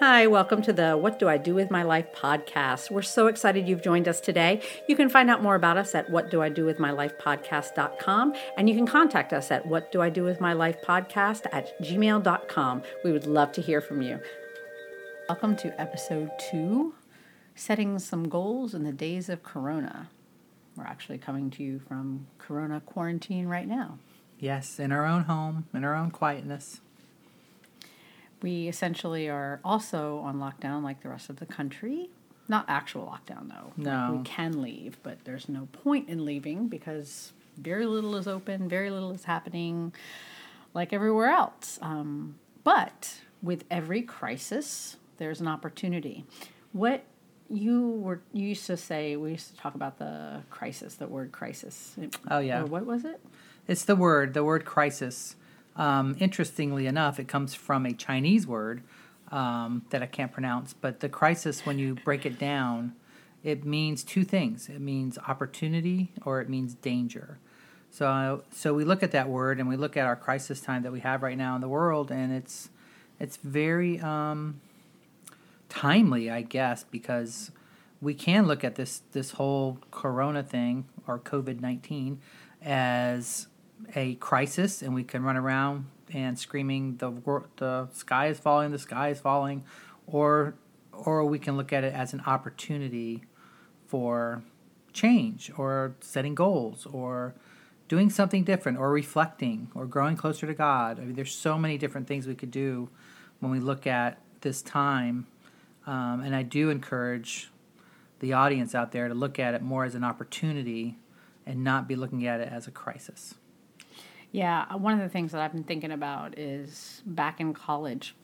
Hi, welcome to the What Do I Do with My Life podcast. We're so excited you've joined us today. You can find out more about us at whatdoidowithmylifepodcast.com and you can contact us at whatdoidowithmylifepodcast at gmail.com. We would love to hear from you. Welcome to episode two Setting Some Goals in the Days of Corona. We're actually coming to you from Corona quarantine right now. Yes, in our own home, in our own quietness. We essentially are also on lockdown like the rest of the country. Not actual lockdown though. No. we can leave, but there's no point in leaving because very little is open, very little is happening like everywhere else. Um, but with every crisis, there's an opportunity. What you were you used to say we used to talk about the crisis, the word crisis. Oh, yeah. Or what was it? It's the word, the word crisis. Um, interestingly enough, it comes from a Chinese word um, that I can't pronounce, but the crisis, when you break it down, it means two things. It means opportunity or it means danger. So, so we look at that word and we look at our crisis time that we have right now in the world, and it's it's very um, timely, I guess, because we can look at this this whole Corona thing or COVID nineteen as a crisis, and we can run around and screaming the the sky is falling, the sky is falling, or or we can look at it as an opportunity for change or setting goals or doing something different or reflecting or growing closer to God. I mean, there's so many different things we could do when we look at this time. Um, and I do encourage the audience out there to look at it more as an opportunity and not be looking at it as a crisis. Yeah, uh, one of the things that I've been thinking about is back in college,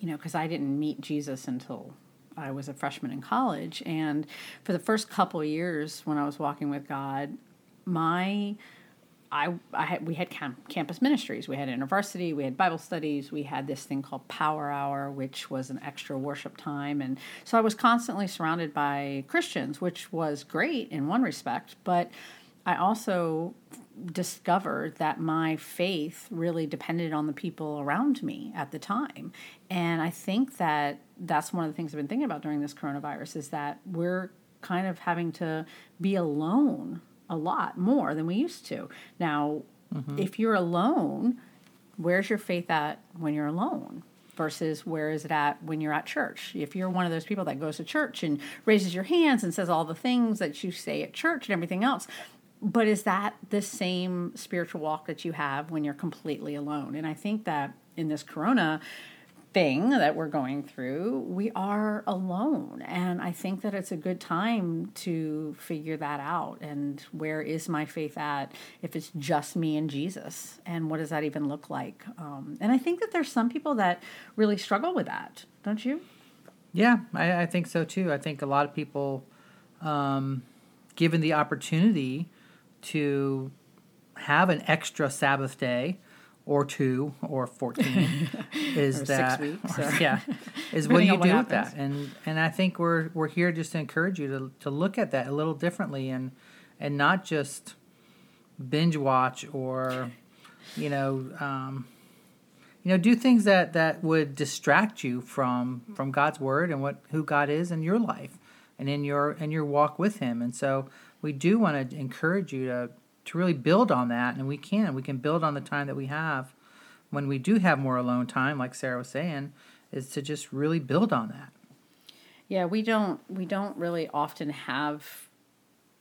you know, because I didn't meet Jesus until I was a freshman in college. And for the first couple years when I was walking with God, my I, I had, we had camp, campus ministries. We had university, we had Bible studies, we had this thing called Power Hour, which was an extra worship time. And so I was constantly surrounded by Christians, which was great in one respect. But I also discovered that my faith really depended on the people around me at the time. And I think that that's one of the things I've been thinking about during this coronavirus is that we're kind of having to be alone a lot more than we used to. Now, mm-hmm. if you're alone, where's your faith at when you're alone? versus where is it at when you're at church. If you're one of those people that goes to church and raises your hands and says all the things that you say at church and everything else, but is that the same spiritual walk that you have when you're completely alone? And I think that in this corona thing that we're going through, we are alone. And I think that it's a good time to figure that out. And where is my faith at if it's just me and Jesus? And what does that even look like? Um, and I think that there's some people that really struggle with that, don't you? Yeah, I, I think so too. I think a lot of people, um, given the opportunity, to have an extra Sabbath day or two or 14 is or that weeks, or, yeah is what do you do with that? And and I think we're we're here just to encourage you to to look at that a little differently and and not just binge watch or you know um, you know do things that that would distract you from from God's word and what who God is in your life and in your in your walk with him. And so we do want to encourage you to to really build on that and we can we can build on the time that we have. When we do have more alone time like sarah was saying is to just really build on that. Yeah we don't we don't really often have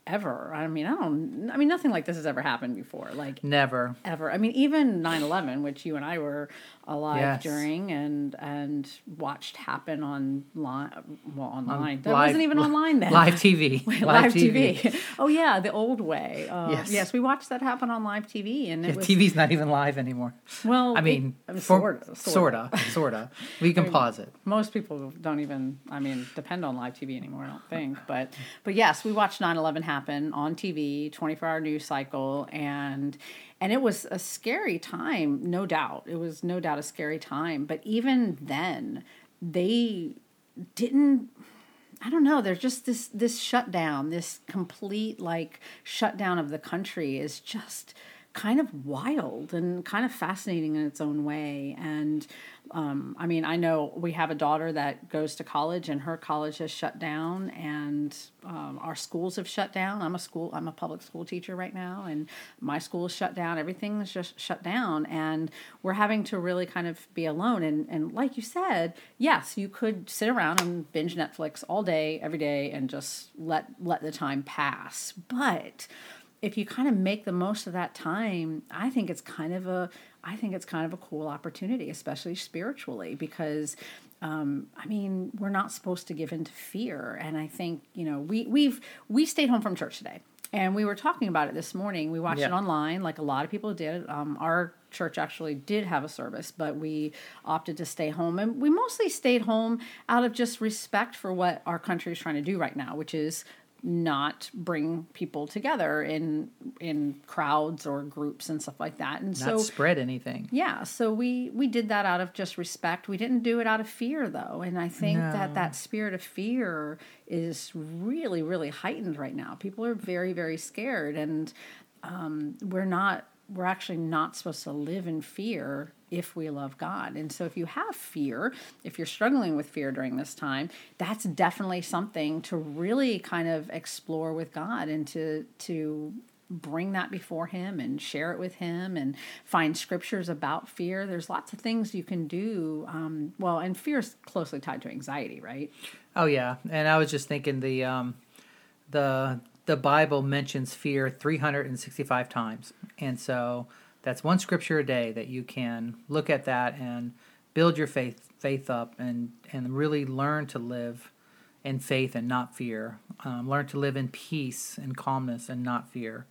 ever. I mean, I don't. I mean, nothing like this has ever happened before. Like never ever. I mean, even 9-11, which you and I were alive yes. during and and watched happen online. Well, online. that live, wasn't even online then. Live TV. live, live TV. TV. oh yeah, the old way. Uh, yes. Yes, we watched that happen on live TV, and yeah, was, TV's not even live anymore. Well, I mean, it, sort of, sorta, sorta. We can I mean, pause it. Most people don't even. I mean, depend on live TV anymore. I don't think, but but yes, we watched 9-11 happen happen on TV, 24 hour news cycle, and and it was a scary time, no doubt. It was no doubt a scary time. But even then, they didn't. I don't know. There's just this this shutdown, this complete like shutdown of the country is just kind of wild and kind of fascinating in its own way. And um, I mean, I know we have a daughter that goes to college, and her college has shut down, and um, our schools have shut down. I'm a school, I'm a public school teacher right now, and my school is shut down. Everything is just shut down, and we're having to really kind of be alone. And and like you said, yes, you could sit around and binge Netflix all day, every day, and just let let the time pass, but if you kind of make the most of that time, I think it's kind of a I think it's kind of a cool opportunity, especially spiritually, because um, I mean we're not supposed to give in to fear, and I think you know we we've we stayed home from church today, and we were talking about it this morning. We watched Yeah. it online, like a lot of people did. Um, our church actually did have a service, but we opted to stay home, and we mostly stayed home out of just respect for what our country is trying to do right now, which is not bring people together in in crowds or groups and stuff like that. And Not so spread anything. yeah, so we we did that out of just respect. We didn't do it out of fear though, and I think that that spirit of fear is really really heightened right now. People are very very scared, and um, we're not. We're actually not supposed to live in fear if we love God. And so if you have fear, if you're struggling with fear during this time, that's definitely something to really kind of explore with God and to to bring that before him and share it with him and find scriptures about fear. There's lots of things you can do um, well and fear is closely tied to anxiety right? Oh yeah, and I was just thinking the um, the the Bible mentions fear 365 times, and so that's one scripture a day that you can look at that and build your faith faith up and and really learn to live in faith and not fear. Um, learn to live in peace and calmness and not fear.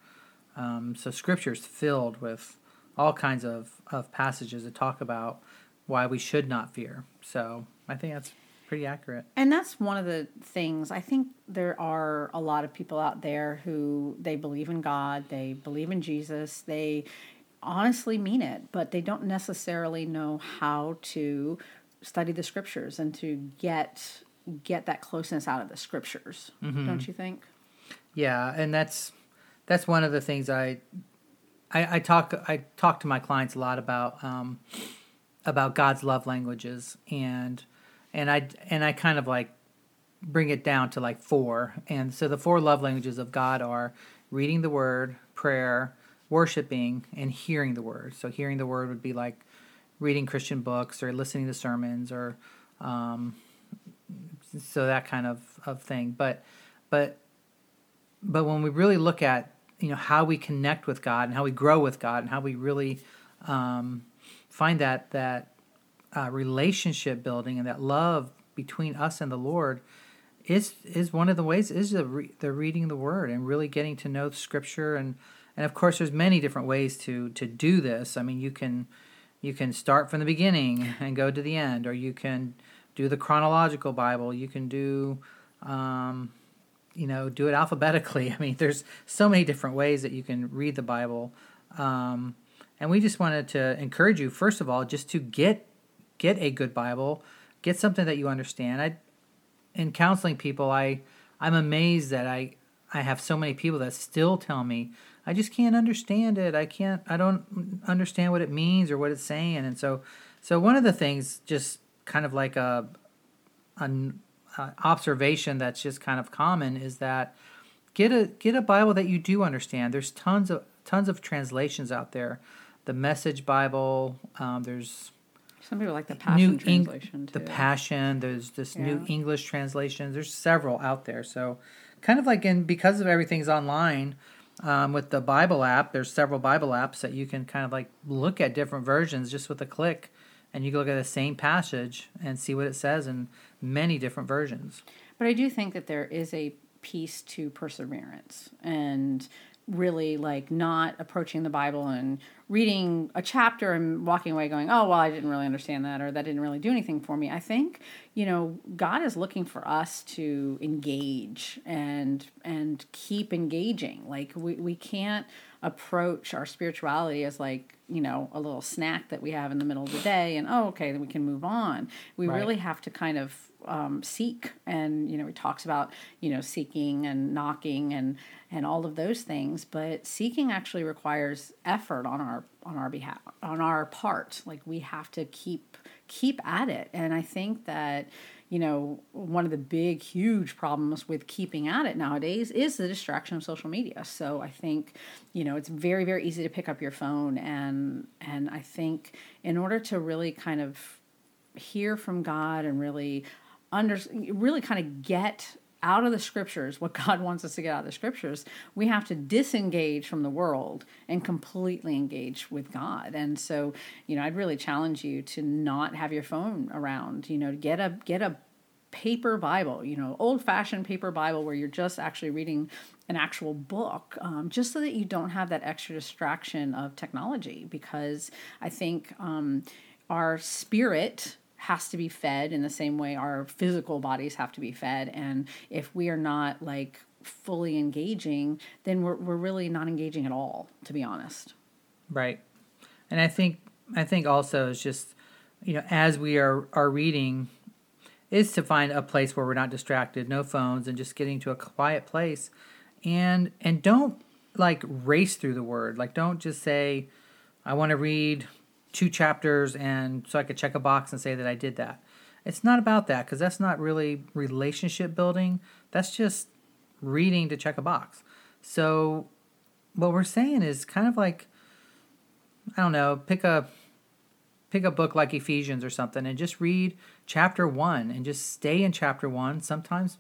Um, so scripture's filled with all kinds of, of passages that talk about why we should not fear. So I think that's pretty accurate. and that's one of the things i think there are a lot of people out there who they believe in god they believe in jesus they honestly mean it but they don't necessarily know how to study the scriptures and to get get that closeness out of the scriptures don't you think Yeah, and that's that's one of the things I I, I talk I talk to my clients a lot about um, about God's love languages and and I and I kind of like bring it down to like four. And so the four love languages of God are reading the word, prayer, worshiping, and hearing the word. So hearing the word would be like reading Christian books or listening to sermons or um, so that kind of, of thing. But but but when we really look at you know how we connect with God and how we grow with God and how we really um, find that that uh, relationship building and that love between us and the Lord is is one of the ways is the re- the reading the Word and really getting to know Scripture and and of course there's many different ways to to do this. I mean you can you can start from the beginning and go to the end, or you can do the chronological Bible. You can do um, you know do it alphabetically. I mean there's so many different ways that you can read the Bible. Um, and we just wanted to encourage you first of all just to get get a good Bible, get something that you understand. I in counseling people, I I'm amazed that I I have so many people that still tell me I just can't understand it. I can't I don't understand what it means or what it's saying. And so so one of the things just kind of like a an uh, observation that's just kind of common is that get a get a Bible that you do understand. There's tons of tons of translations out there. The Message Bible, um, there's some people like the passion Eng- translation too the Passion. There's this new English translation. There's several out there. So, kind of like in because of everything's online um, with the Bible app. There's several Bible apps that you can kind of like look at different versions just with a click, and you can look at the same passage and see what it says in many different versions. But I do think that there is a piece to perseverance and really like not approaching the Bible and reading a chapter and walking away going, oh, well, I didn't really understand that or that didn't really do anything for me. I think, you know, God is looking for us to engage and and keep engaging. Like we, we can't approach our spirituality as like you know a little snack that we have in the middle of the day and oh okay then we can move on we Right. really have to kind of um, seek. And you know he talks about you know seeking and knocking and and all of those things. But seeking actually requires effort on our on our behalf on our part. Like we have to keep keep at it. And i think that you know one of the big huge problems with keeping at it nowadays is the distraction of social media. So i think you know it's very very easy to pick up your phone. And and i think in order to really kind of hear from God and really under really kind of get out of the scriptures what God wants us to get out of the scriptures, we have to disengage from the world and completely engage with God. And so, you know, I'd really challenge you to not have your phone around, you know, get a get a paper Bible, you know, old fashioned paper Bible where you're just actually reading an actual book, um, just so that you don't have that extra distraction of technology. Because I think um, our spirit has to be fed in the same way our physical bodies have to be fed. And if we are not like fully engaging, then we're, we're really not engaging at all, to be honest. Right. And I think I think also it's just you know as we are are reading is to find a place where we're not distracted, no phones and just getting to a quiet place and and don't like race through the word. Like don't just say I want to read two chapters and so I could check a box and say that I did that. It's not about that because that's not really relationship building. That's just reading to check a box. So what we're saying is kind of like I don't know, pick a pick a book like Ephesians or something and just read chapter 1 and just stay in chapter 1. Sometimes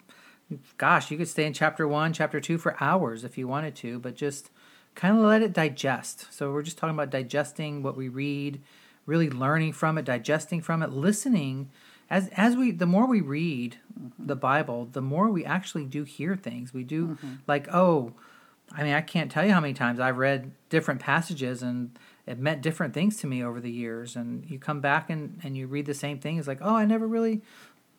gosh, you could stay in chapter 1, chapter 2 for hours if you wanted to, but just kind of let it digest. So we're just talking about digesting what we read, really learning from it, digesting from it, listening as as we the more we read mm-hmm. the Bible, the more we actually do hear things. We do mm-hmm. like, oh, I mean, I can't tell you how many times I've read different passages and it meant different things to me over the years. And you come back and, and you read the same thing. It's like, oh, I never really,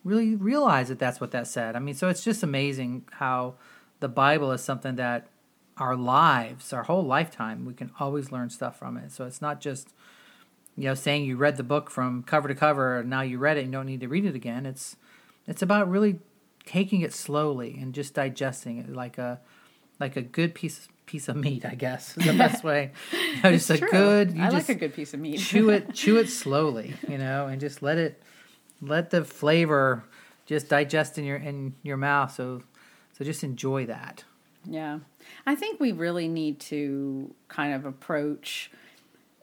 really realized that that's what that said. I mean, so it's just amazing how the Bible is something that our lives, our whole lifetime, we can always learn stuff from it. So it's not just, you know, saying you read the book from cover to cover and now you read it and you don't need to read it again. It's, it's about really taking it slowly and just digesting it like a, like a good piece piece of meat, I guess is the best way. You know, just a true. good. You I just like a good piece of meat. chew it, chew it slowly, you know, and just let it, let the flavor just digest in your in your mouth. So, so just enjoy that. Yeah. I think we really need to kind of approach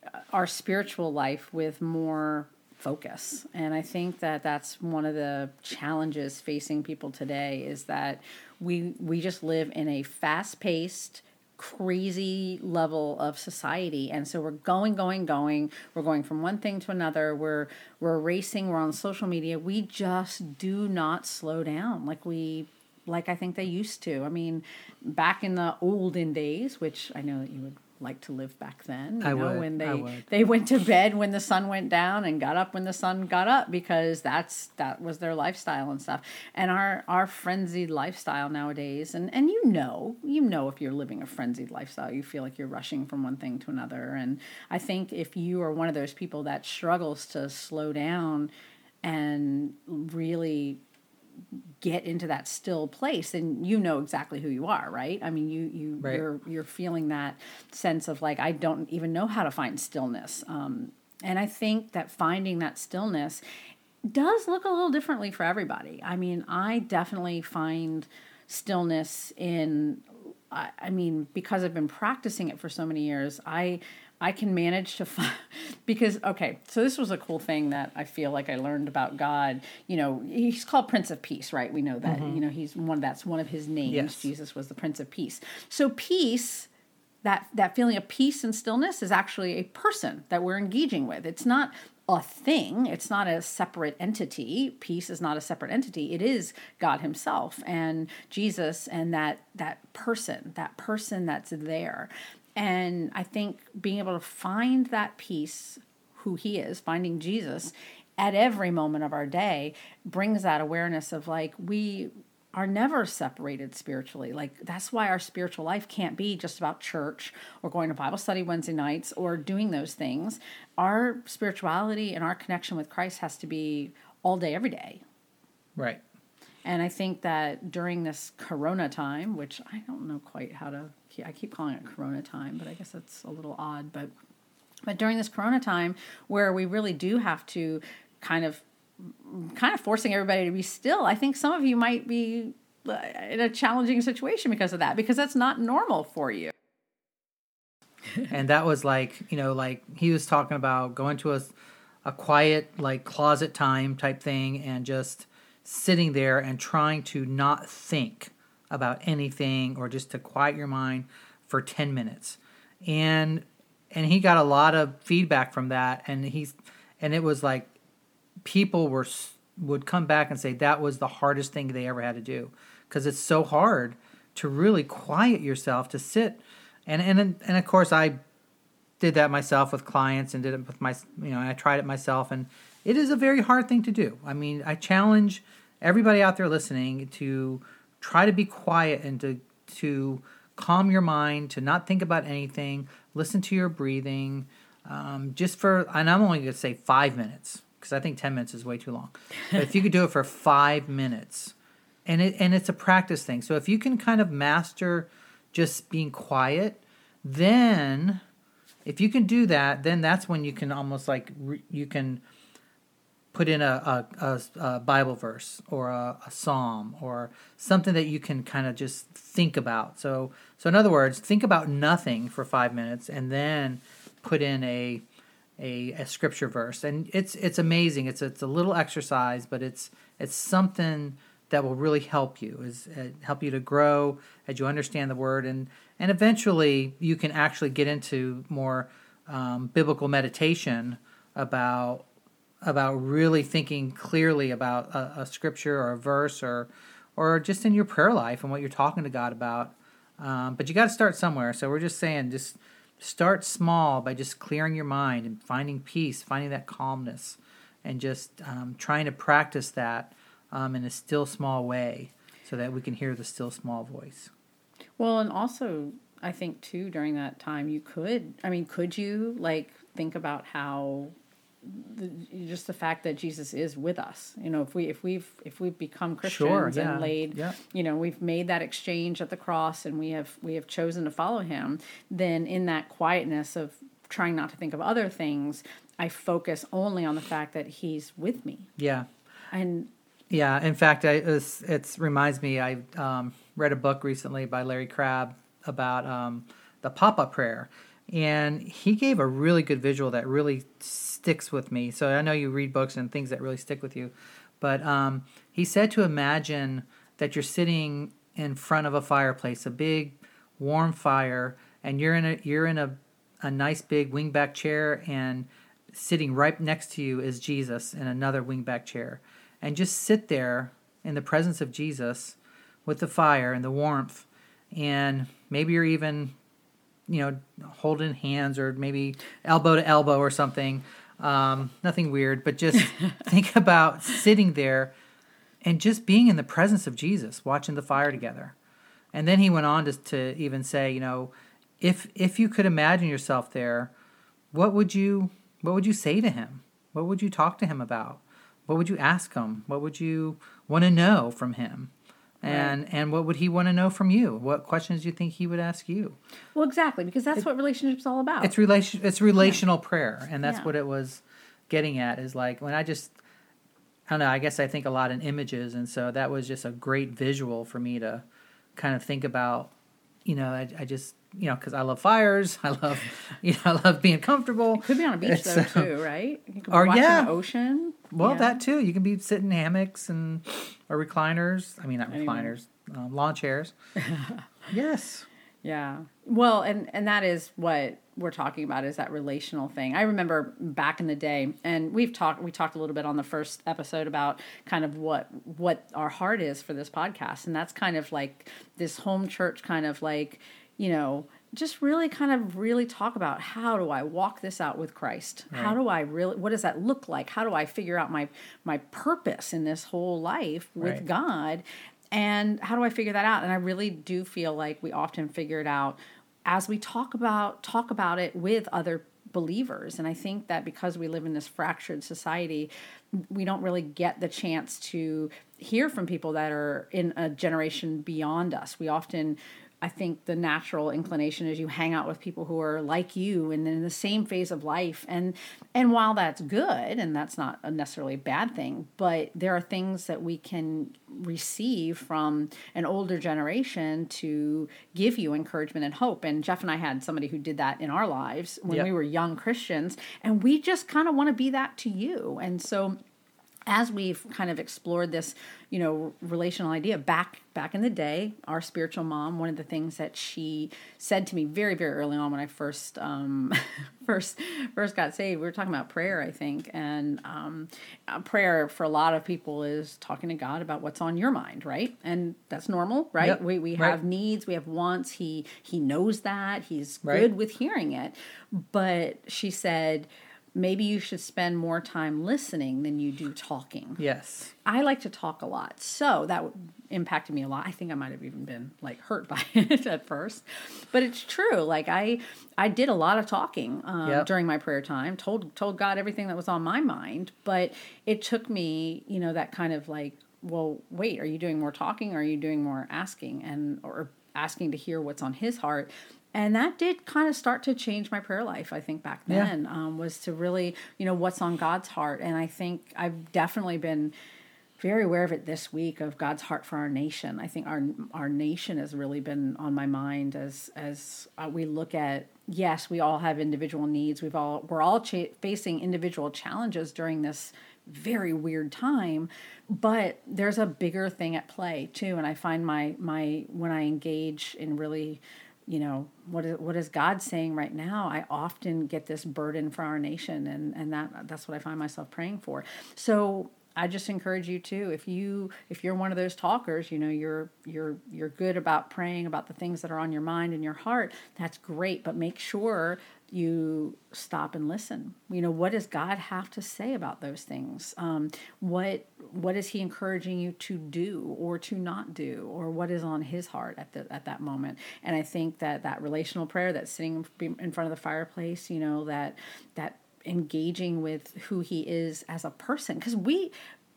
uh, our spiritual life with more focus. And I think that that's one of the challenges facing people today is that we we just live in a fast-paced crazy level of society. And so we're going going going. We're going from one thing to another. We're we're racing. We're on social media. We just do not slow down. Like we like I think they used to. I mean, back in the olden days, which I know that you would like to live back then. You I know, would, when I they would. they went to bed when the sun went down and got up when the sun got up because that's that was their lifestyle and stuff. And our our frenzied lifestyle nowadays, and and you know, you know if you're living a frenzied lifestyle, you feel like you're rushing from one thing to another. And I think if you are one of those people that struggles to slow down and really get into that still place and you know exactly who you are right? I mean you you Right. you're you're feeling that sense of like i don't even know how to find stillness. Um, and i think that finding that stillness does look a little differently for everybody. I mean i definitely find stillness in I, I mean because i've been practicing it for so many years i i can manage to find because okay so this was a cool thing that i feel like i learned about god. You know he's called prince of peace right? We know that. Mm-hmm. You know he's one that's one of his names. Yes. jesus was the prince of peace. So peace that that feeling of peace and stillness is actually a person that we're engaging with. It's not a thing. It's not a separate entity. Peace is not a separate entity. It is god himself and jesus and that that person that person that's there and i think being able to find that peace who he is finding jesus at every moment of our day brings that awareness of like we are never separated spiritually. Like that's why our spiritual life can't be just about church or going to Bible study Wednesday nights or doing those things. Our spirituality and our connection with Christ has to be all day every day. Right. And I think that during this corona time, which I don't know quite how to I keep calling it corona time, but I guess that's a little odd, but but during this corona time where we really do have to kind of kind of forcing everybody to be still. I think some of you might be uh, in a challenging situation because of that, because that's not normal for you. and that was like, you know, like he was talking about going to a, a quiet, like closet time type thing and just sitting there and trying to not think about anything or just to quiet your mind for 10 minutes. And and he got a lot of feedback from that and he's and it was like people were would come back and say that was the hardest thing they ever had to do because it's so hard to really quiet yourself to sit and and and of course I did that myself with clients and did it with my you know I tried it myself and it is a very hard thing to do. I mean, I challenge everybody out there listening to try to be quiet and to to calm your mind, to not think about anything, listen to your breathing, um, just for and I'm only going to say five minutes because I think 10 minutes is way too long. But if you could do it for five minutes, and it and it's a practice thing. So if you can kind of master just being quiet, then if you can do that, then that's when you can almost like re, you can put in a, a, a, a Bible verse or a, a, psalm or something that you can kind of just think about. So so in other words, think about nothing for five minutes and then put in a a, a scripture verse, and it's it's amazing. It's it's a little exercise, but it's it's something that will really help you is uh, help you to grow as you understand the word and and eventually you can actually get into more um, biblical meditation about about really thinking clearly about a, a, scripture or a verse or or just in your prayer life and what you're talking to God about. Um, but you got to start somewhere. So we're just saying, just Start small by just clearing your mind and finding peace, finding that calmness, and just um, trying to practice that um, in a still small way so that we can hear the still small voice. Well, and also, I think too, during that time, you could, I mean, could you like think about how the, just the fact that Jesus is with us. You know, if we if we've if we've become Christians sure, yeah. and laid, yeah. you know, we've made that exchange at the cross and we have we have chosen to follow him, then in that quietness of trying not to think of other things, I focus only on the fact that he's with me. Yeah. And yeah, in fact, I it's, it's reminds me I um, read a book recently by Larry Crabb about um, the Papa prayer and he gave a really good visual that really sticks with me. So I know you read books and things that really stick with you, but um, he said to imagine that you're sitting in front of a fireplace, a big warm fire, and you're in a you're in a a nice big wingback chair, and sitting right next to you is Jesus in another wingback chair, and just sit there in the presence of Jesus with the fire and the warmth, and maybe you're even you know holding hands or maybe elbow to elbow or something um, nothing weird, but just think about sitting there and just being in the presence of Jesus, watching the fire together. And then he went on to, to even say, you know, if if you could imagine yourself there, what would you what would you say to him? What would you talk to him about? What would you ask him? What would you want to know from him? And right. and what would he want to know from you what questions do you think he would ask you well exactly because that's it, what relationships all about it's relation it's relational yeah. prayer and that's yeah. what it was getting at is like when i just i don't know i guess i think a lot in images and so that was just a great visual for me to kind of think about you know i, I just you know, because I love fires. I love, you know, I love being comfortable. It could be on a beach though too, right? You could be or yeah, the ocean. Well, yeah. that too. You can be sitting in hammocks and or recliners. I mean, not anyway. recliners, um, lawn chairs. yes. Yeah. Well, and and that is what we're talking about is that relational thing. I remember back in the day, and we've talked we talked a little bit on the first episode about kind of what what our heart is for this podcast, and that's kind of like this home church kind of like you know just really kind of really talk about how do I walk this out with Christ? Right. How do I really what does that look like? How do I figure out my my purpose in this whole life with right. God? And how do I figure that out? And I really do feel like we often figure it out as we talk about talk about it with other believers. And I think that because we live in this fractured society, we don't really get the chance to hear from people that are in a generation beyond us. We often I think the natural inclination is you hang out with people who are like you and in the same phase of life. And and while that's good and that's not a necessarily a bad thing, but there are things that we can receive from an older generation to give you encouragement and hope. And Jeff and I had somebody who did that in our lives when yep. we were young Christians, and we just kind of want to be that to you. And so as we've kind of explored this, you know, relational idea back back in the day, our spiritual mom, one of the things that she said to me very very early on when I first um, first first got saved, we were talking about prayer, I think, and um, prayer for a lot of people is talking to God about what's on your mind, right? And that's normal, right? Yep. We we have needs, we have wants. He he knows that. He's right. good with hearing it, but she said maybe you should spend more time listening than you do talking. Yes. I like to talk a lot. So that impacted me a lot. I think I might have even been like hurt by it at first. But it's true. Like I I did a lot of talking um, yep. during my prayer time. Told told God everything that was on my mind, but it took me, you know, that kind of like, well, wait, are you doing more talking or are you doing more asking and or asking to hear what's on his heart and that did kind of start to change my prayer life i think back then yeah. um, was to really you know what's on god's heart. And i think i've definitely been very aware of it this week of god's heart for our nation. I think our our nation has really been on my mind as as uh, we look at yes we all have individual needs. We've all we're all facing individual challenges during this very weird time but there's a bigger thing at play too. And i find my my when i engage in really you know what is what is God saying right now? I often get this burden for our nation, and and that that's what I find myself praying for. So I just encourage you to if you if you're one of those talkers, you know you're you're you're good about praying about the things that are on your mind and your heart. That's great, but make sure you stop and listen. You know, what does God have to say about those things? Um, what what is He encouraging you to do or to not do, or what is on His heart at the at that moment? And I think that that relational prayer, that sitting in front of the fireplace, you know, that that engaging with who He is as a person, because we.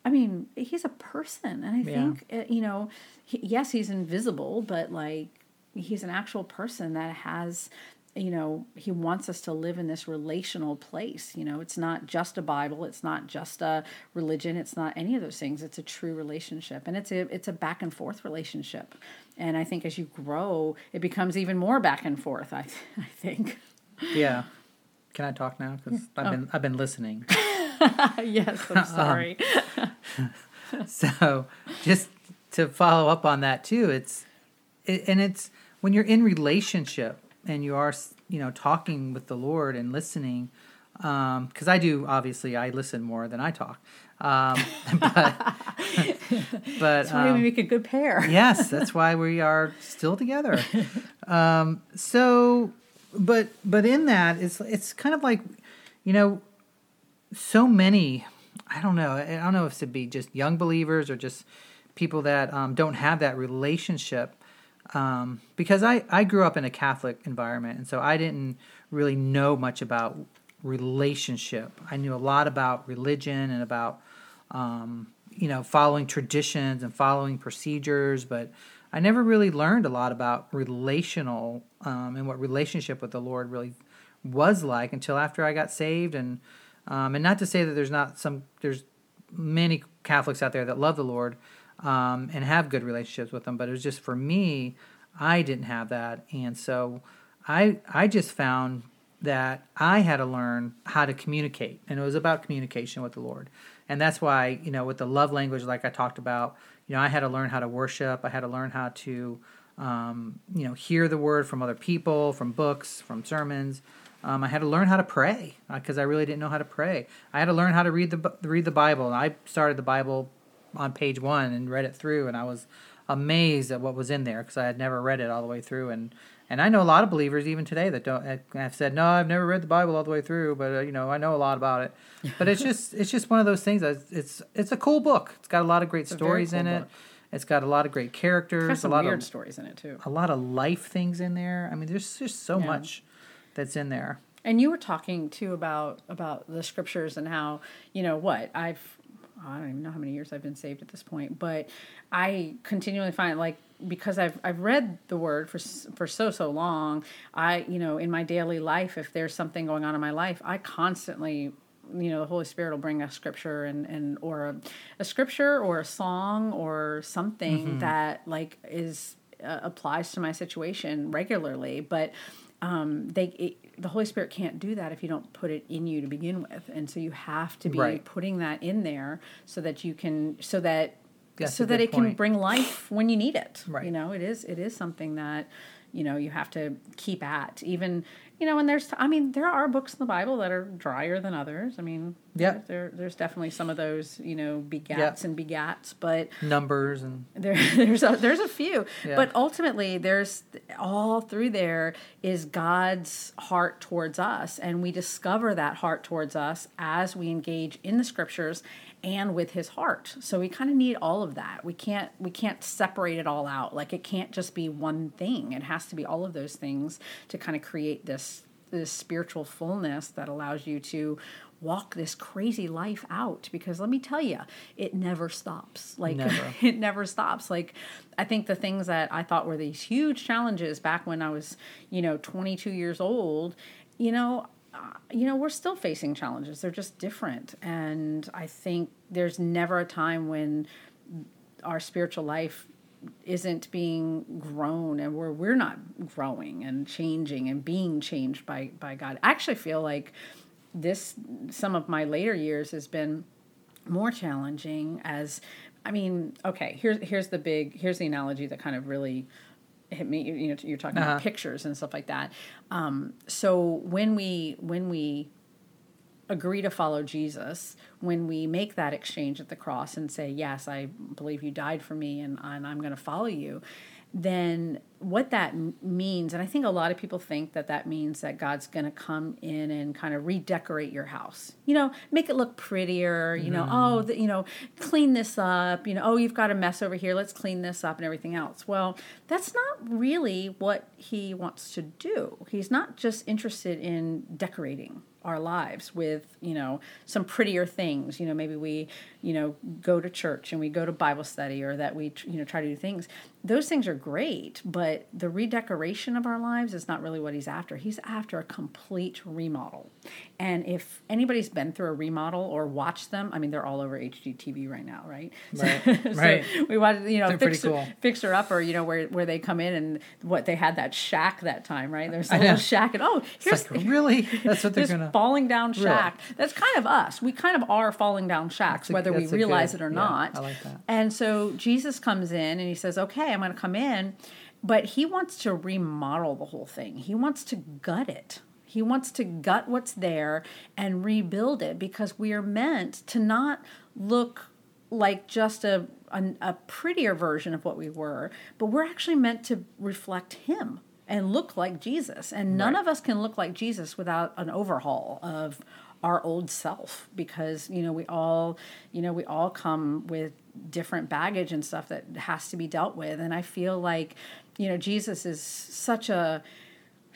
I mean, he's a person, and I think uh, you know, he, yes, he's invisible, but like he's an actual person that has you know he wants us to live in this relational place you know? It's not just a bible it's not just a religion it's not any of those things it's a true relationship. And it's a it's a back and forth relationship. And i think as you grow it becomes even more back and forth i i think. Yeah. Can i talk now? Because i've oh. been i've been listening. Yes i'm um, sorry. um, so just to follow up on that too it's it, and it's when you're in relationship and you are you know talking with the Lord and listening, because um, I do obviously I listen more than I talk. Um, but but that's why um, we make a good pair. yes, that's why we are still together. Um, so, but but in that it's it's kind of like you know so many. I don't know. I don't know if it'd be just young believers or just people that um, don't have that relationship um, because I, I grew up in a Catholic environment, and so I didn't really know much about relationship. I knew a lot about religion and about um, you know following traditions and following procedures, but I never really learned a lot about relational um, and what relationship with the Lord really was like until after I got saved. And um, and not to say that there's not some there's many Catholics out there that love the Lord, um, and have good relationships with them. But it was just for me, I didn't have that, and so I I just found that I had to learn how to communicate, and it was about communication with the Lord, and that's why you know with the love language, like I talked about, you know I had to learn how to worship. I had to learn how to um, you know hear the word from other people, from books, from sermons. Um, I had to learn how to pray because uh, I really didn't know how to pray. I had to learn how to read the read the Bible. I started the Bible on page one and read it through, and I was amazed at what was in there because I had never read it all the way through. And and I know a lot of believers even today that don't have said, "No, I've never read the Bible all the way through, but uh, you know, I know a lot about it." But it's just it's just one of those things. That it's it's a cool book. It's got a lot of great it's stories cool in it. Book. It's got a lot of great Got characters, a some lot weird of stories in it too. a lot of life things in there. I mean, there's just so Yeah. much that's in there. And you were talking too about about the scriptures and how you know what I've I don't even know how many years I've been saved at this point, but I continually find like because I've I've read the word for for so so long, I you know in my daily life if there's something going on in my life, I constantly you know the Holy Spirit will bring a scripture and and or a, a scripture or a song or something that like is uh, applies to my situation regularly, but um, they it, the Holy Spirit can't do that if you don't put it in you to begin with, and so you have to be Right. putting that in there so that you can so that That's so that it can bring life when you need it. Right. You know, it is it is something that you know you have to keep at even you know and there's i mean there are books in the bible that are drier than others i mean Yeah. there, there's definitely some of those you know begats Yeah. and begats but Numbers and there, there's a there's a few, Yeah. but ultimately there's all through there is God's heart towards us, and we discover that heart towards us as we engage in the scriptures and with His heart. So we kind of need all of that. We can't we can't separate it all out. Like it can't just be one thing. It has to be all of those things to kind of create this this spiritual fullness that allows you to walk this crazy life out because let me tell you it never stops like Never. it never stops like i think the things that i thought were these huge challenges back when i was you know 22 years old you know uh, you know we're still facing challenges they're just different and i think there's never a time when our spiritual life isn't being grown and where we're not growing and changing and being changed by by God. I actually feel like this some of my later years has been more challenging as I mean, okay, here's here's the big here's the analogy that kind of really hit me you know you're talking Uh-huh. about pictures and stuff like that. Um, so when we when we agree to follow Jesus, when we make that exchange at the cross and say, Yes, I believe you died for me and, and I'm going to follow you, then what that means, and I think a lot of people think that that means that God's going to come in and kind of redecorate your house, you know, make it look prettier, you know, mm-hmm. oh, the, you know, clean this up, you know, oh, you've got a mess over here, let's clean this up and everything else. Well, that's not really what he wants to do. He's not just interested in decorating our lives with you know some prettier things you know maybe we you know go to church and we go to bible study or that we you know try to do things those things are great but the redecoration of our lives is not really what he's after he's after a complete remodel and if anybody's been through a remodel or watched them i mean they're all over hgtv right now right Right, so right. we watch you know They're fixer, cool. fixer upper you know where where they come in and what they had that shack that time right there's a little shack and oh here's like really that's what they're gonna. falling down Really? shack. That's kind of us. We kind of are falling down shacks, That's a- whether we realize good- it or yeah, not. I like that. And so Jesus comes in and he says, "Okay, I'm going to come in," but he wants to remodel the whole thing. He wants to gut it. He wants to gut what's there and rebuild it because we are meant to not look like just a, a a prettier version of what we were, but we're actually meant to reflect him and look like Jesus. And none Right. of us can look like Jesus without an overhaul of our old self because you know we all you know we all come with different baggage and stuff that has to be dealt with. And i feel like you know jesus is such a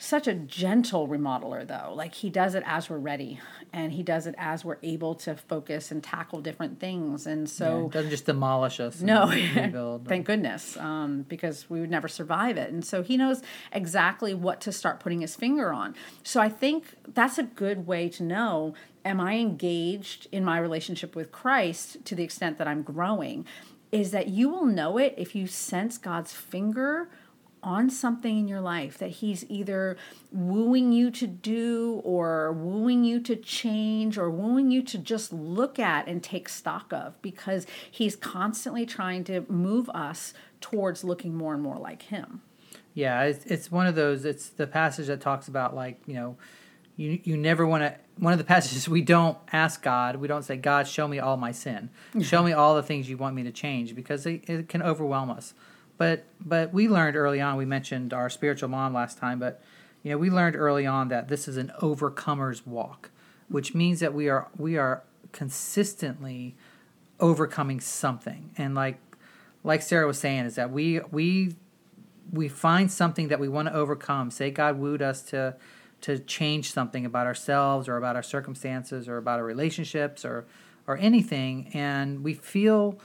such a gentle remodeler though like he does it as we're ready and he does it as we're able to focus and tackle different things and Yeah, so it doesn't just demolish us. no, rebuild. thank goodness, um, because we would never survive it. And so he knows exactly what to start putting his finger on. So I think that's a good way to know am I engaged in my relationship with Christ to the extent that I'm growing? Is that you will know it if you sense God's finger on something in your life that he's either wooing you to do or wooing you to change or wooing you to just look at and take stock of because he's constantly trying to move us towards looking more and more like him. Yeah, it's, it's one of those. It's the passage that talks about like you know, you you never want to. One of the passages we don't ask God. We don't say, God, show me all my sin. Show me all the things you want me to change because it, it can overwhelm us. But but we learned early on. We mentioned our spiritual mom last time, but you know we learned early on that this is an overcomer's walk, which means that we are we are consistently overcoming something and like like Sarah was saying, is that we we we find something that we want to overcome. Say God wooed us to to change something about ourselves or about our circumstances or about our relationships or or anything, and we feel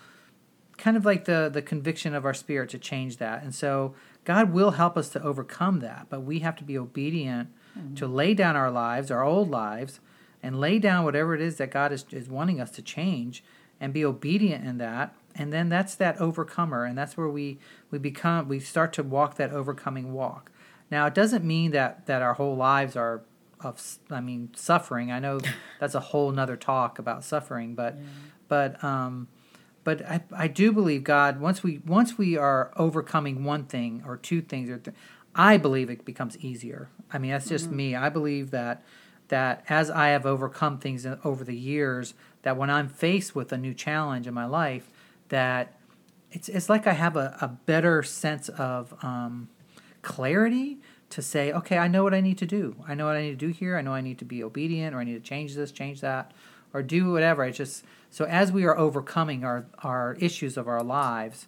kind of like the the conviction of our spirit to change that. And so God will help us to overcome that, but we have to be obedient mm-hmm. to lay down our lives, our old lives, and lay down whatever it is that God is, is wanting us to change and be obedient in that. And then that's that overcomer, and that's where we, we become we start to walk that overcoming walk. Now it doesn't mean that that our whole lives are of I mean suffering. I know that's a whole nother talk about suffering, but yeah. but um, but I, I do believe God once we once we are overcoming one thing or two things or th- I believe it becomes easier. I mean that's just mm-hmm. me. I believe that that as I have overcome things over the years, that when I'm faced with a new challenge in my life, that it's it's like I have a, a better sense of um, clarity to say, okay, I know what I need to do. I know what I need to do here. I know I need to be obedient, or I need to change this, change that, or do whatever. It's just so as we are overcoming our our issues of our lives,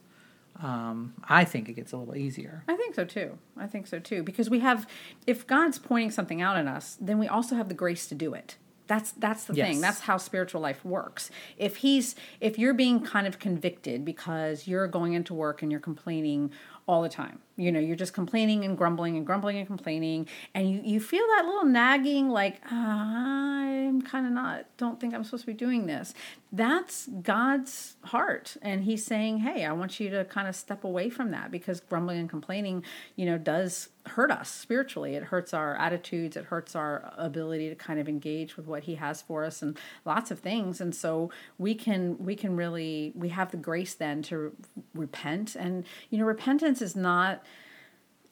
um, I think it gets a little easier. I think so too. I think so too because we have, if God's pointing something out in us, then we also have the grace to do it. That's that's the yes. thing. That's how spiritual life works. If he's if you're being kind of convicted because you're going into work and you're complaining all the time. You know, you're just complaining and grumbling and grumbling and complaining, and you, you feel that little nagging, like, I'm kind of not, don't think I'm supposed to be doing this. That's God's heart. And He's saying, hey, I want you to kind of step away from that because grumbling and complaining, you know, does hurt us spiritually. It hurts our attitudes, it hurts our ability to kind of engage with what He has for us and lots of things. And so we can, we can really, we have the grace then to repent. And, you know, repentance is not,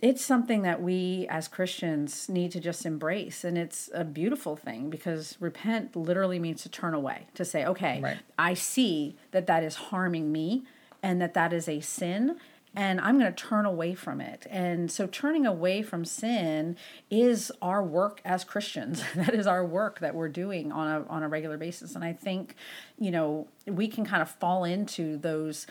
it's something that we as Christians need to just embrace. And it's a beautiful thing because repent literally means to turn away, to say, okay, right. I see that that is harming me and that that is a sin and I'm going to turn away from it. And so turning away from sin is our work as Christians. that is our work that we're doing on a on a regular basis. And I think, you know, we can kind of fall into those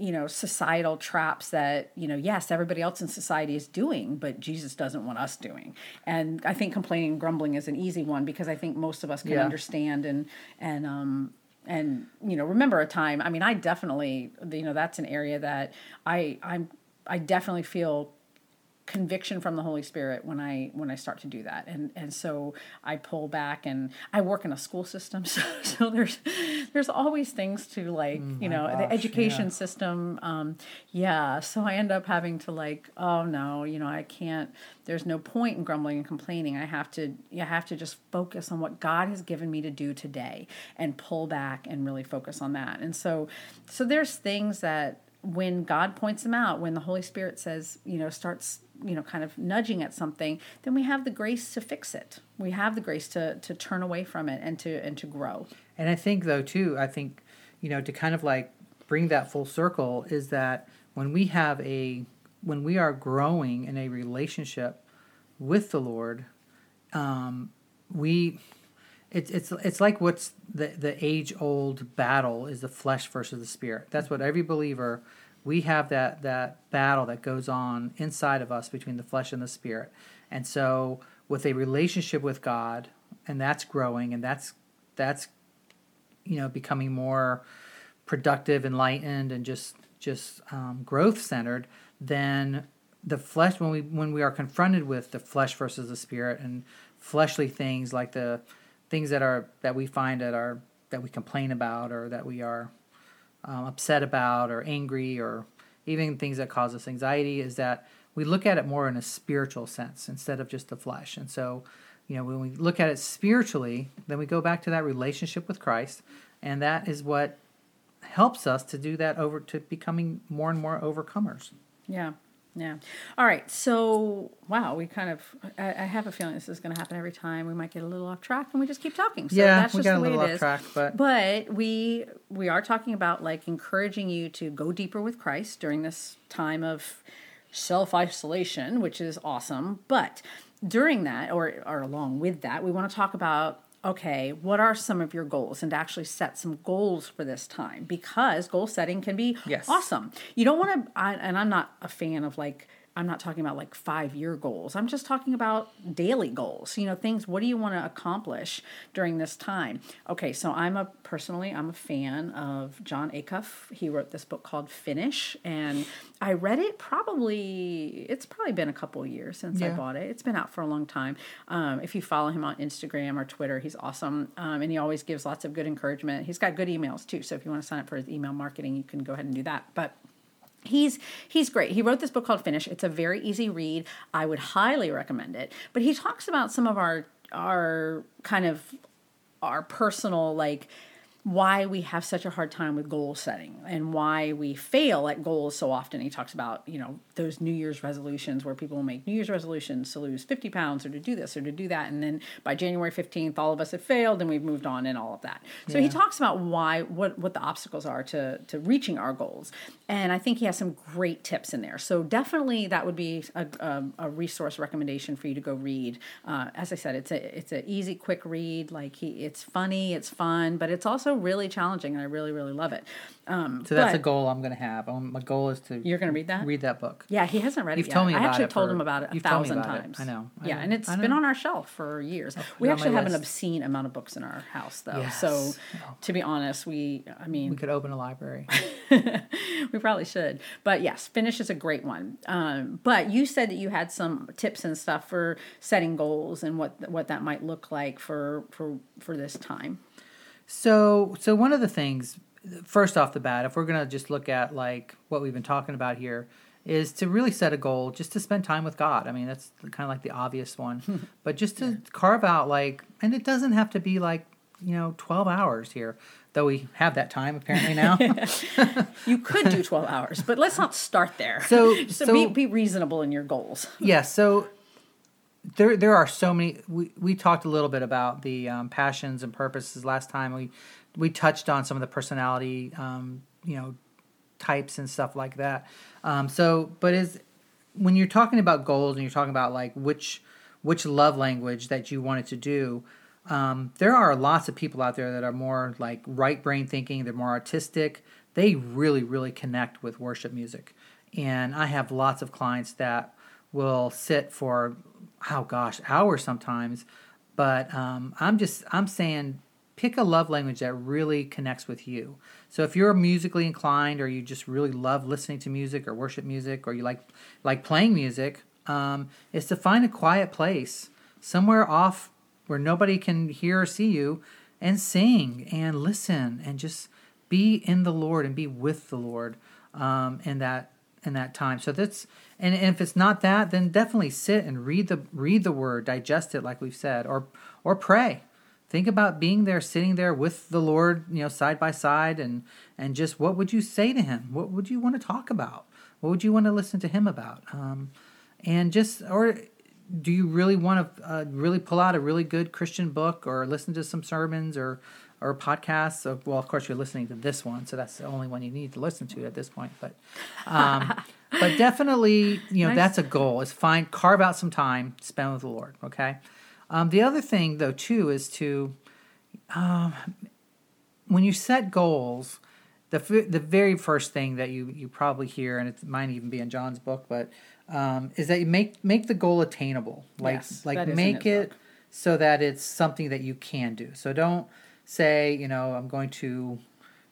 you know societal traps that you know yes everybody else in society is doing but jesus doesn't want us doing and i think complaining and grumbling is an easy one because i think most of us can yeah. understand and and um and you know remember a time i mean i definitely you know that's an area that i i'm i definitely feel conviction from the Holy Spirit when I when I start to do that. And and so I pull back and I work in a school system so, so there's there's always things to like, mm, you know, gosh, the education yeah. system um yeah, so I end up having to like, oh no, you know, I can't there's no point in grumbling and complaining. I have to you have to just focus on what God has given me to do today and pull back and really focus on that. And so so there's things that when God points them out, when the Holy Spirit says, you know, starts you know kind of nudging at something then we have the grace to fix it. We have the grace to to turn away from it and to and to grow. And i think though too i think you know to kind of like bring that full circle is that when we have a when we are growing in a relationship with the lord um we it's it's it's like what's the the age old battle is the flesh versus the spirit. That's what every believer we have that that battle that goes on inside of us between the flesh and the spirit. And so with a relationship with god and that's growing and that's that's you know becoming more productive enlightened and just just um, growth centered then the flesh when we when we are confronted with the flesh versus the spirit and fleshly things like the things that are that we find that are that we complain about or that we are um, upset about or angry or even things that cause us anxiety is that we look at it more in a spiritual sense instead of just the flesh. And so, you know, when we look at it spiritually, then we go back to that relationship with Christ, and that is what helps us to do that over to becoming more and more overcomers. Yeah. Yeah. All right. So, wow, we kind of, I, I have a feeling this is going to happen every time. We might get a little off track and we just keep talking. So yeah, that's we just got the a little off is. track, but. But we, we are talking about like encouraging you to go deeper with Christ during this time of self isolation, which is awesome. But during that, or, or along with that, we want to talk about okay, what are some of your goals and to actually set some goals for this time because goal setting can be Yes. awesome. You don't want to, I, and I'm not a fan of like, I'm not talking about like five year goals. I'm just talking about daily goals. You know, things, what do you want to accomplish during this time? Okay, so I'm a personally, I'm a fan of Jon Acuff. He wrote this book called Finish, and I read it probably, it's probably been a couple years since I bought it. It's been out for a long time. Um, if you follow him on Instagram or Twitter, he's awesome. Um, and he always gives lots of good encouragement. He's got good emails too. So if you want to sign up for his email marketing, you can go ahead and do that. But He's he's great. He wrote this book called Finish. It's a very easy read. I would highly recommend it. But he talks about some of our our kind of our personal like why we have such a hard time with goal setting and why we fail at goals so often. He talks about, you know, those New Year's resolutions where people make New Year's resolutions to lose 50 pounds or to do this or to do that. And then by January 15th, all of us have failed and we've moved on and all of that. So he talks about why, what, what the obstacles are to, to reaching our goals. And I think he has some great tips in there. So definitely that would be a, a, a resource recommendation for you to go read. Uh, as I said, it's a, it's an easy, quick read. Like he, it's funny, it's fun, but it's also really challenging, and I really, really love it. Um, So that's a goal I'm going to have. Um, my goal is to You're going to read that? read that book. Yeah, he hasn't read You've it yet. told me I actually told for- him about it a you've told me thousand about it. times. I know, I yeah, know, and it's been on our shelf for years. it We actually have an obscene amount of books in our house, though. Yes. So, to be honest, we, I mean, We could open a library. we probably should. But yes, finish is a great one. Um, but you said that you had some tips and stuff for setting goals and what what that might look like for for for this time. So, so one of the things, first off the bat, if we're gonna just look at like what we've been talking about here, is to really set a goal, just to spend time with God. I mean, that's kind of like the obvious one, but just to carve out like, and it doesn't have to be like you know twelve hours here, though we have that time apparently now. You could do twelve hours, but let's not start there. So- so, so- be, be reasonable in your goals. yeah so there there are so many we, we talked a little bit about the um, passions and purposes last time we we touched on some of the personality um, you know types and stuff like that. Um, so but is when you're talking about goals and you're talking about like which which love language that you wanted to do um, there are lots of people out there that are more like right brain thinking they're more artistic they really really connect with worship music. And i have lots of clients that will sit for oh gosh hours sometimes but um, i'm just i'm saying pick a love language that really connects with you. So if you're musically inclined or you just really love listening to music or worship music or you like like playing music um, is to find a quiet place somewhere off where nobody can hear or see you and sing and listen and just be in the lord and be with the lord um, in that in that time. So that's and, and if it's not that then definitely sit and read the read the word digest it like we've said or or pray think about being there sitting there with the lord you know side by side and and just what would you say to him? What would you want to talk about? What would you want to listen to him about? Um, and just or do you really want to uh, really pull out a really good christian book or listen to some sermons or or podcasts? So, well of course you're listening to this one so that's the only one you need to listen to at this point but um, but definitely you know Nice. that's a goal is find carve out some time spend with the lord okay um, the other thing though too is to um, when you set goals the, f- the very first thing that you, you probably hear and it might even be in jon's book but um, is that you make make the goal attainable like Yes, like that is in make it book. so that it's something that you can do so don't say you know i'm going to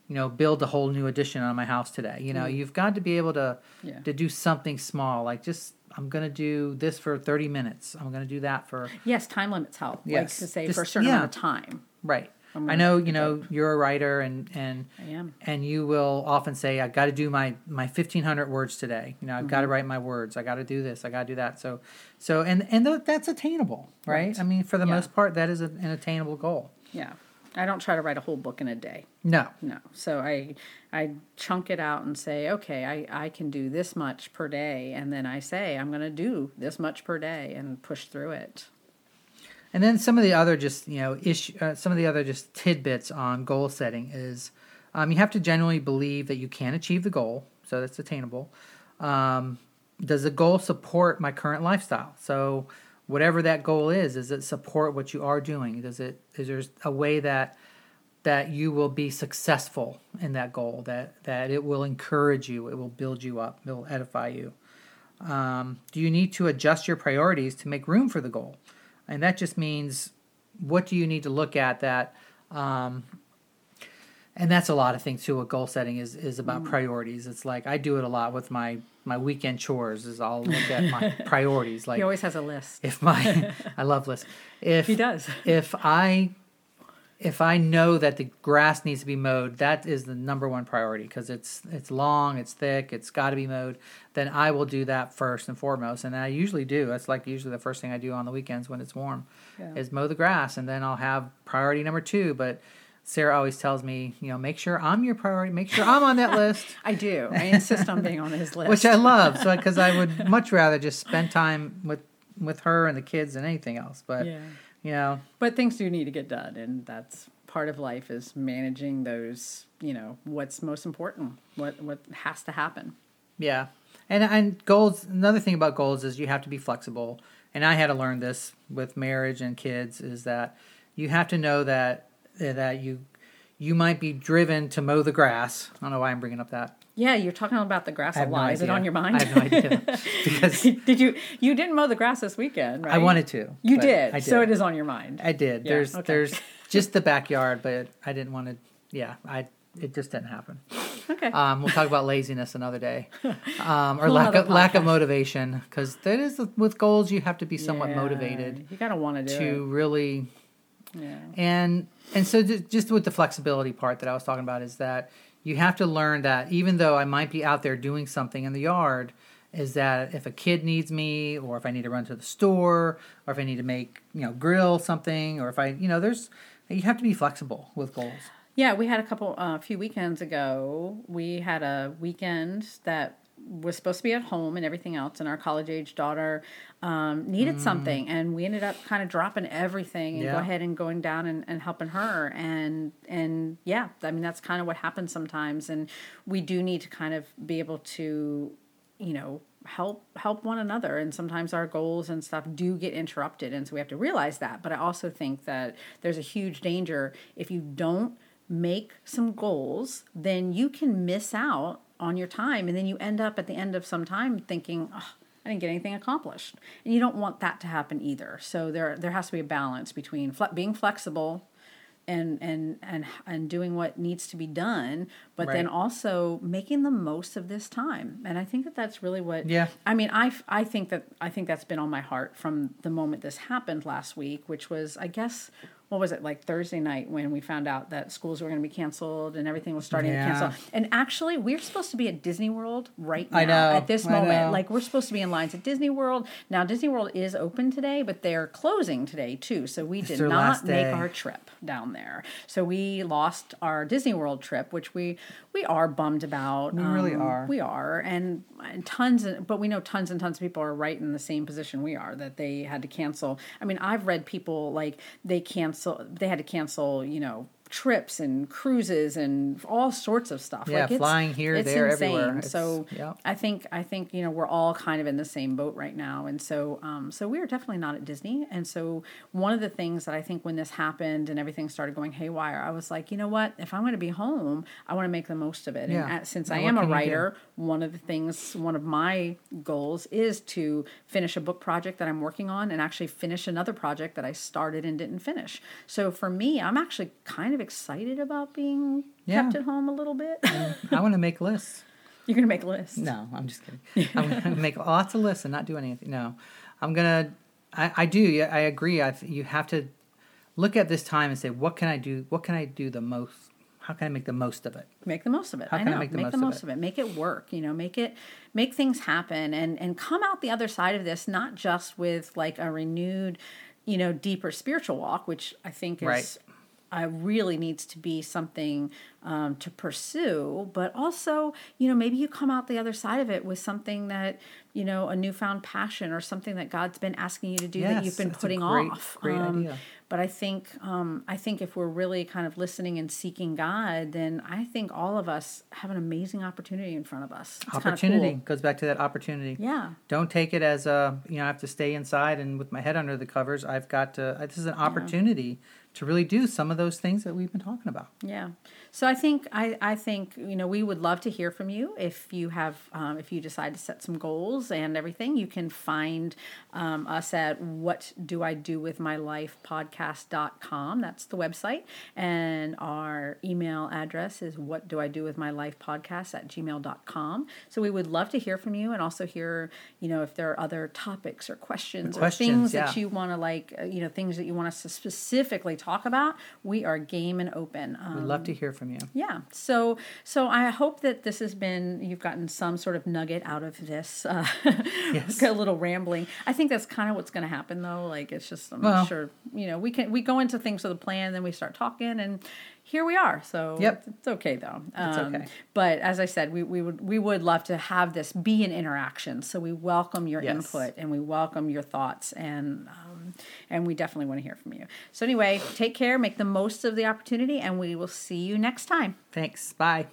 you know build a whole new addition on my house today you know you've got to be able to Mm. Yeah. to do something small like just i'm going to do this for 30 minutes i'm going to do that for Yes, time limits help. Yes. Like to say Just- for a certain yeah. amount of time. right i gonna know you know you're a writer and and I am. and you will often say I've got to do my my 1500 words today you know i've got to Mm-hmm. write my words i got to do this i got to do that so so and and th- that's attainable right, Right. i mean for the Yeah. most part that is an attainable goal Yeah. I don't try to write a whole book in a day. no No. So I I chunk it out and say, okay, I, I can do this much per day and then I say I'm gonna do this much per day and push through it. And then some of the other just you know issue, uh, some of the other just tidbits on goal setting is um, you have to genuinely believe that you can achieve the goal, so that's attainable. Um, does the goal support my current lifestyle? So whatever that goal is, does it support what you are doing? Does it is there a way that that you will be successful in that goal? That that it will encourage you, it will build you up, it will edify you. Um, do you need to adjust your priorities to make room for the goal? And that just means what do you need to look at that um, and that's a lot of things too what goal setting is is about mm. priorities. It's like i do it a lot with my my weekend chores is i'll look at my priorities like he always has a list. if my i love lists. If he does. if i if i know that the grass needs to be mowed that is the number one priority because it's it's long it's thick it's got to be mowed then i will do that first and foremost. And i usually do. That's like usually the first thing i do on the weekends when it's warm yeah. is mow the grass and then i'll have priority number two. But Sarah always tells me, you know, make sure I'm your priority. Make sure I'm on that list. I do. I insist on being on his list, which I love. So because I would much rather just spend time with with her and the kids than anything else. But yeah. you know, but things do need to get done, and that's part of life is managing those. You know, what's most important, what what has to happen. Yeah, and and goals. Another thing about goals is you have to be flexible. And I had to learn this with marriage and kids is that you have to know that that you you might be driven to mow the grass. I don't know why I'm bringing up that. Yeah, you're talking about the grass a lot. No Is it on your mind? I have no idea. because did you you didn't mow the grass this weekend, right? I wanted to. You did. did. So it is on your mind. I did. Yeah, there's okay. there's just the backyard, but I didn't want to yeah, I it just didn't happen. Okay. Um, we'll talk about laziness another day, um, or lack of lack of motivation, because that is with goals you have to be somewhat yeah, motivated. You gotta want to do to it. really. Yeah. And and so just with the flexibility part that I was talking about is that you have to learn that even though I might be out there doing something in the yard, is that if a kid needs me or if I need to run to the store or if I need to make, you know, grill something or if I, you know, there's you have to be flexible with goals. Yeah, we had a couple uh, a uh, few weekends ago. We had a weekend that was supposed to be at home and everything else, and our college age daughter um, needed mm. something, and we ended up kind of dropping everything and yeah. go ahead and going down and, and helping her, and and yeah, I mean that's kind of what happens sometimes, and we do need to kind of be able to, you know, help help one another and sometimes our goals and stuff do get interrupted and so we have to realize that but i also think that there's a huge danger if you don't make some goals then you can miss out on your time and then you end up at the end of some time thinking oh, I didn't get anything accomplished. And you don't want that to happen either. So there there has to be a balance between fle- being flexible and and and and doing what needs to be done but right. then also making the most of this time. And i think that that's really what yeah. I mean i i think that i think that's been on my heart from the moment this happened last week which was i guess what was it like Thursday night when we found out that schools were going to be canceled and everything was starting yeah. to cancel. And actually, we're supposed to be at Disney World right now I know, at this moment. Like we're supposed to be in lines at Disney World. Now Disney World is open today, but they're closing today too. So we did not make our trip down there. So we lost our Disney World trip, which we we are bummed about. We um, really are. We are, and, and tons, of, but we know tons and tons of people are right in the same position we are that they had to cancel. I mean, I've read people like they cancel, they had to cancel, you know, trips and cruises and all sorts of stuff. Yeah, like flying here, it's there, insane. everywhere. It's, so yeah. I think I think you know we're all kind of in the same boat right now, and so um, so we are definitely not at Disney. And so one of the things that I think when this happened and everything started going haywire, I was like, you know what? If I'm going to be home, I want to make the most of it. Yeah. And at, since now I am a writer, one of the things, one of my goals is to finish a book project that I'm working on, and actually finish another project that I started and didn't finish. So for me, I'm actually kind of of excited about being yeah. kept at home a little bit. I want to make lists. You're gonna make lists. No, I'm just kidding. I'm gonna make lots of lists and not do anything. No, I'm gonna. I, I do. Yeah, I agree. I you have to look at this time and say, what can I do? What can I do the most? How can I make the most of it? Make the most of it. How I know. I make the, make most, the most of, it? of it? Make it work. You know, make it make things happen and and come out the other side of this not just with like a renewed, you know, deeper spiritual walk, which I think is right uh, really needs to be something um, to pursue, but also, you know, maybe you come out the other side of it with something that, you know, a newfound passion or something that God's been asking you to do yes, that you've been putting great, off. Great um, idea. but I think um, I think if we're really kind of listening and seeking God, then I think all of us have an amazing opportunity in front of us. It's opportunity cool. goes back to that opportunity. Yeah. Don't take it as a you know I have to stay inside and with my head under the covers. I've got to. This is an opportunity to really do some of those things that we've been talking about. Yeah. So I think I, I think you know we would love to hear from you if you have um, if you decide to set some goals and everything. You can find um, us at what do I do with my life podcast.com. That's the website. And our email address is what do I do with my life podcast at gmail.com. So we would love to hear from you and also hear, you know, if there are other topics or questions, questions, or things yeah. that you want to like, uh, you know, things that you want us to specifically talk about. We are game and open. Um, We'd love to hear from you. yeah. So so I hope that this has been you've gotten some sort of nugget out of this. Uh, Yes. a little rambling. I think that's kind of what's going to happen though. Like it's just I'm Well- not sure. You know, we can we go into things with a plan, then we start talking, and here we are. So Yep. it's, it's okay though. It's Um, okay. But as I said, we, we would we would love to have this be an interaction. So we welcome your Yes. input and we welcome your thoughts and. Um, and we definitely want to hear from you. So, anyway, take care, make the most of the opportunity, and we will see you next time. Thanks. Bye.